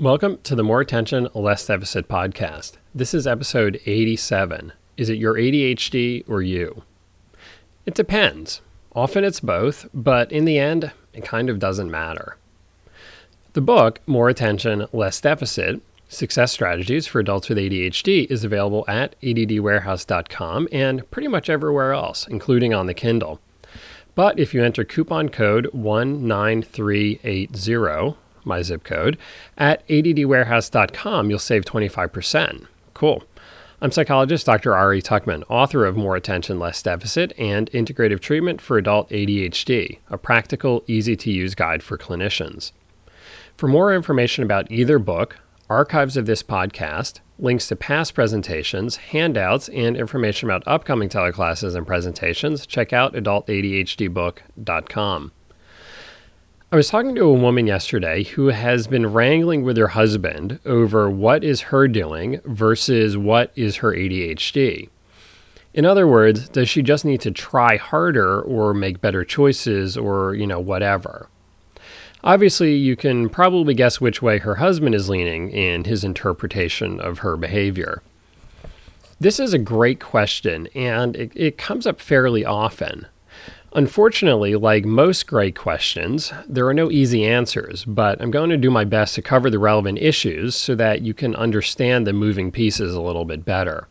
Welcome to the More Attention, Less Deficit podcast. This is episode 87. Is it your ADHD or you? It depends. Often it's both, but in the end, it kind of doesn't matter. The book, More Attention, Less Deficit Success Strategies for Adults with ADHD, is available at addwarehouse.com and pretty much everywhere else, including on the Kindle. But if you enter coupon code 19380, my zip code, at addwarehouse.com, you'll save 25%. Cool. I'm psychologist Dr. Ari Tuckman, author of More Attention, Less Deficit and Integrative Treatment for Adult ADHD, a practical, easy to use guide for clinicians. For more information about either book, archives of this podcast, links to past presentations, handouts, and information about upcoming teleclasses and presentations, check out adultadhdbook.com. I was talking to a woman yesterday who has been wrangling with her husband over what is her doing versus what is her ADHD. In other words, does she just need to try harder or make better choices or, you know, whatever? Obviously, you can probably guess which way her husband is leaning in his interpretation of her behavior. This is a great question, and it, it comes up fairly often. Unfortunately, like most great questions, there are no easy answers, but I'm going to do my best to cover the relevant issues so that you can understand the moving pieces a little bit better.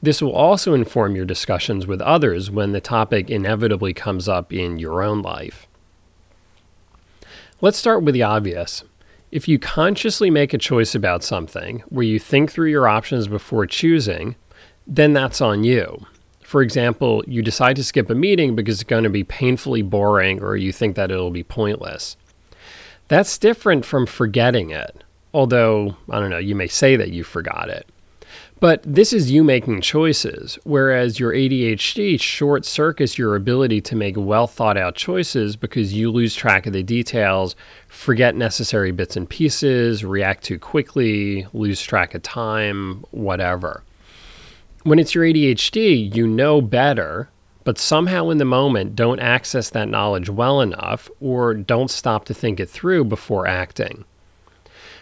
This will also inform your discussions with others when the topic inevitably comes up in your own life. Let's start with the obvious. If you consciously make a choice about something where you think through your options before choosing, then that's on you. For example, you decide to skip a meeting because it's going to be painfully boring or you think that it'll be pointless. That's different from forgetting it, although, I don't know, you may say that you forgot it. But this is you making choices, whereas your ADHD short circuits your ability to make well thought out choices because you lose track of the details, forget necessary bits and pieces, react too quickly, lose track of time, whatever. When it's your ADHD, you know better, but somehow in the moment don't access that knowledge well enough or don't stop to think it through before acting.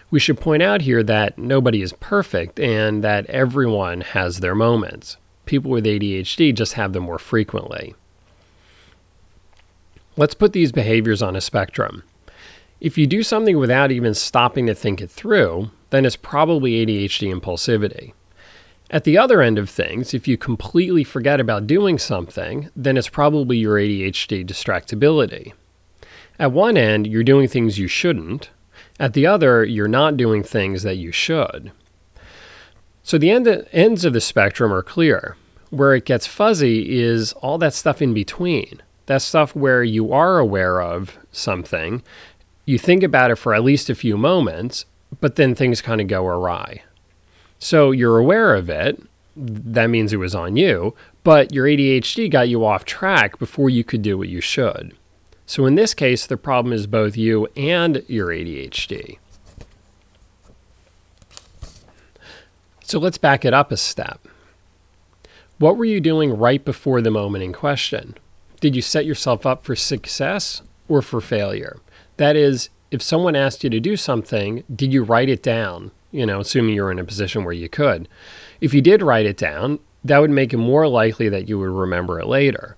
We should point out here that nobody is perfect and that everyone has their moments. People with ADHD just have them more frequently. Let's put these behaviors on a spectrum. If you do something without even stopping to think it through, then it's probably ADHD impulsivity. At the other end of things, if you completely forget about doing something, then it's probably your ADHD distractibility. At one end, you're doing things you shouldn't. At the other, you're not doing things that you should. So the end, ends of the spectrum are clear. Where it gets fuzzy is all that stuff in between. That stuff where you are aware of something, you think about it for at least a few moments, but then things kind of go awry. So you're aware of it. That means it was on you, but your ADHD got you off track before you could do what you should. So in this case, the problem is both you and your ADHD. So let's back it up a step. What were you doing right before the moment in question? Did you set yourself up for success or for failure? That is, if someone asked you to do something, did you write it down you know, assuming you're in a position where you could. If you did write it down, that would make it more likely that you would remember it later.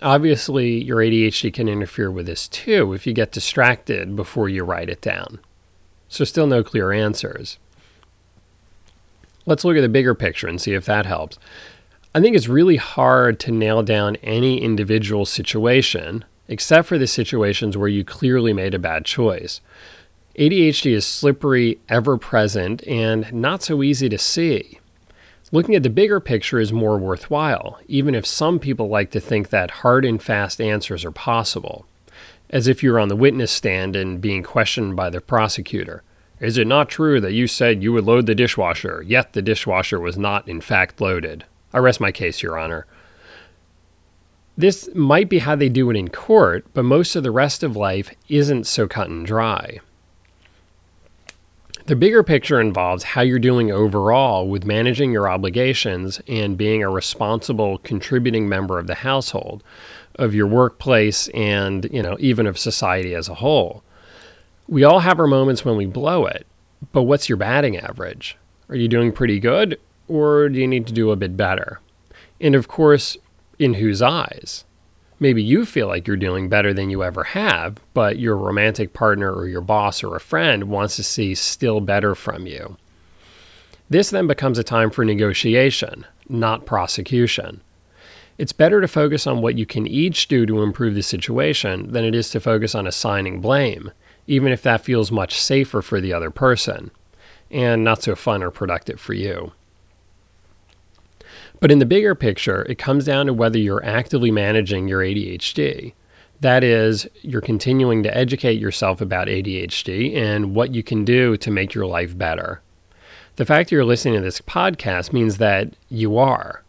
Obviously, your ADHD can interfere with this too if you get distracted before you write it down. So, still no clear answers. Let's look at the bigger picture and see if that helps. I think it's really hard to nail down any individual situation, except for the situations where you clearly made a bad choice. ADHD is slippery, ever present, and not so easy to see. Looking at the bigger picture is more worthwhile, even if some people like to think that hard and fast answers are possible. As if you're on the witness stand and being questioned by the prosecutor. Is it not true that you said you would load the dishwasher, yet the dishwasher was not in fact loaded? I rest my case, Your Honor. This might be how they do it in court, but most of the rest of life isn't so cut and dry. The bigger picture involves how you're doing overall with managing your obligations and being a responsible contributing member of the household, of your workplace and, you know, even of society as a whole. We all have our moments when we blow it, But what's your batting average? Are you doing pretty good, or do you need to do a bit better? And of course, in whose eyes? Maybe you feel like you're doing better than you ever have, but your romantic partner or your boss or a friend wants to see still better from you. This then becomes a time for negotiation, not prosecution. It's better to focus on what you can each do to improve the situation than it is to focus on assigning blame, even if that feels much safer for the other person, and not so fun or productive for you. But in the bigger picture, it comes down to whether you're actively managing your ADHD. That is, you're continuing to educate yourself about ADHD and what you can do to make your life better. The fact that you're listening to this podcast means that you are.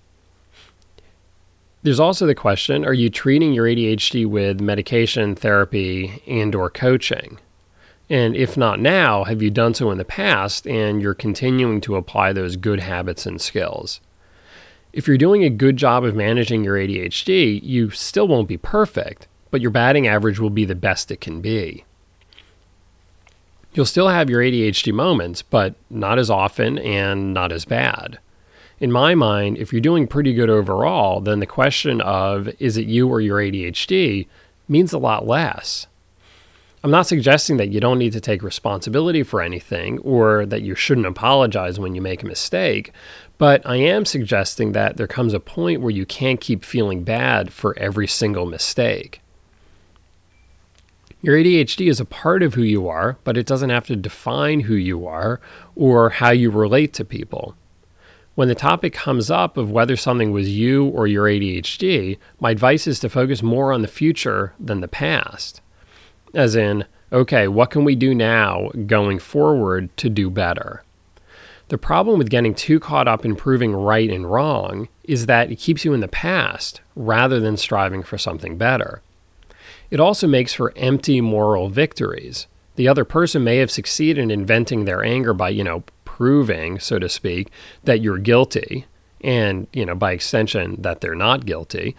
There's also the question, are you treating your ADHD with medication, therapy, and or coaching? And if not now, have you done so in the past and you're continuing to apply those good habits and skills? If you're doing a good job of managing your ADHD, you still won't be perfect, but your batting average will be the best it can be. You'll still have your ADHD moments, but not as often and not as bad. In my mind, if you're doing pretty good overall, then the question of is it you or your ADHD means a lot less. I'm not suggesting that you don't need to take responsibility for anything or that you shouldn't apologize when you make a mistake, but I am suggesting that there comes a point where you can't keep feeling bad for every single mistake. Your ADHD is a part of who you are, but it doesn't have to define who you are or how you relate to people. When the topic comes up of whether something was you or your ADHD, my advice is to focus more on the future than the past as in, okay, what can we do now going forward to do better? The problem with getting too caught up in proving right and wrong is that it keeps you in the past rather than striving for something better. It also makes for empty moral victories. The other person may have succeeded in venting their anger by, you know, proving, so to speak, that you're guilty, and, you know, by extension, that they're not guilty.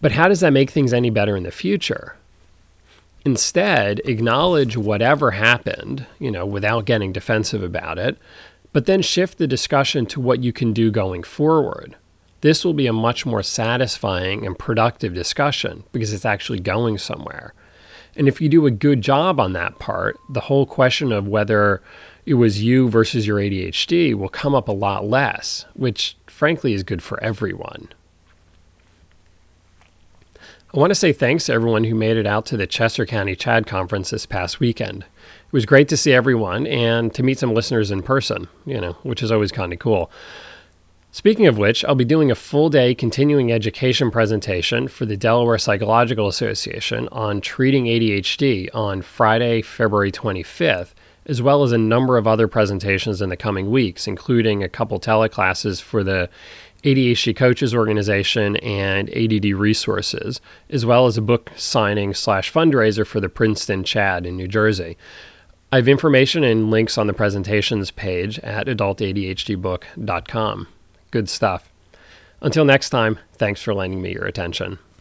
But how does that make things any better in the future? Instead, acknowledge whatever happened, you know, without getting defensive about it, but then shift the discussion to what you can do going forward. This will be a much more satisfying and productive discussion because it's actually going somewhere. And if you do a good job on that part, the whole question of whether it was you versus your ADHD will come up a lot less, which frankly is good for everyone. I want to say thanks to everyone who made it out to the Chester County CHADD conference this past weekend. It was great to see everyone and to meet some listeners in person, you know, which is always kind of cool. Speaking of which, I'll be doing a full day continuing education presentation for the Delaware Psychological Association on treating ADHD on Friday, February 25th, as well as a number of other presentations in the coming weeks, including a couple teleclasses for the ADHD Coaches Organization and ADD Resources, as well as a book signing slash fundraiser for the Princeton CHADD in New Jersey. I have information and links on the presentations page at adultadhdbook.com. Good stuff. Until next time, thanks for lending me your attention.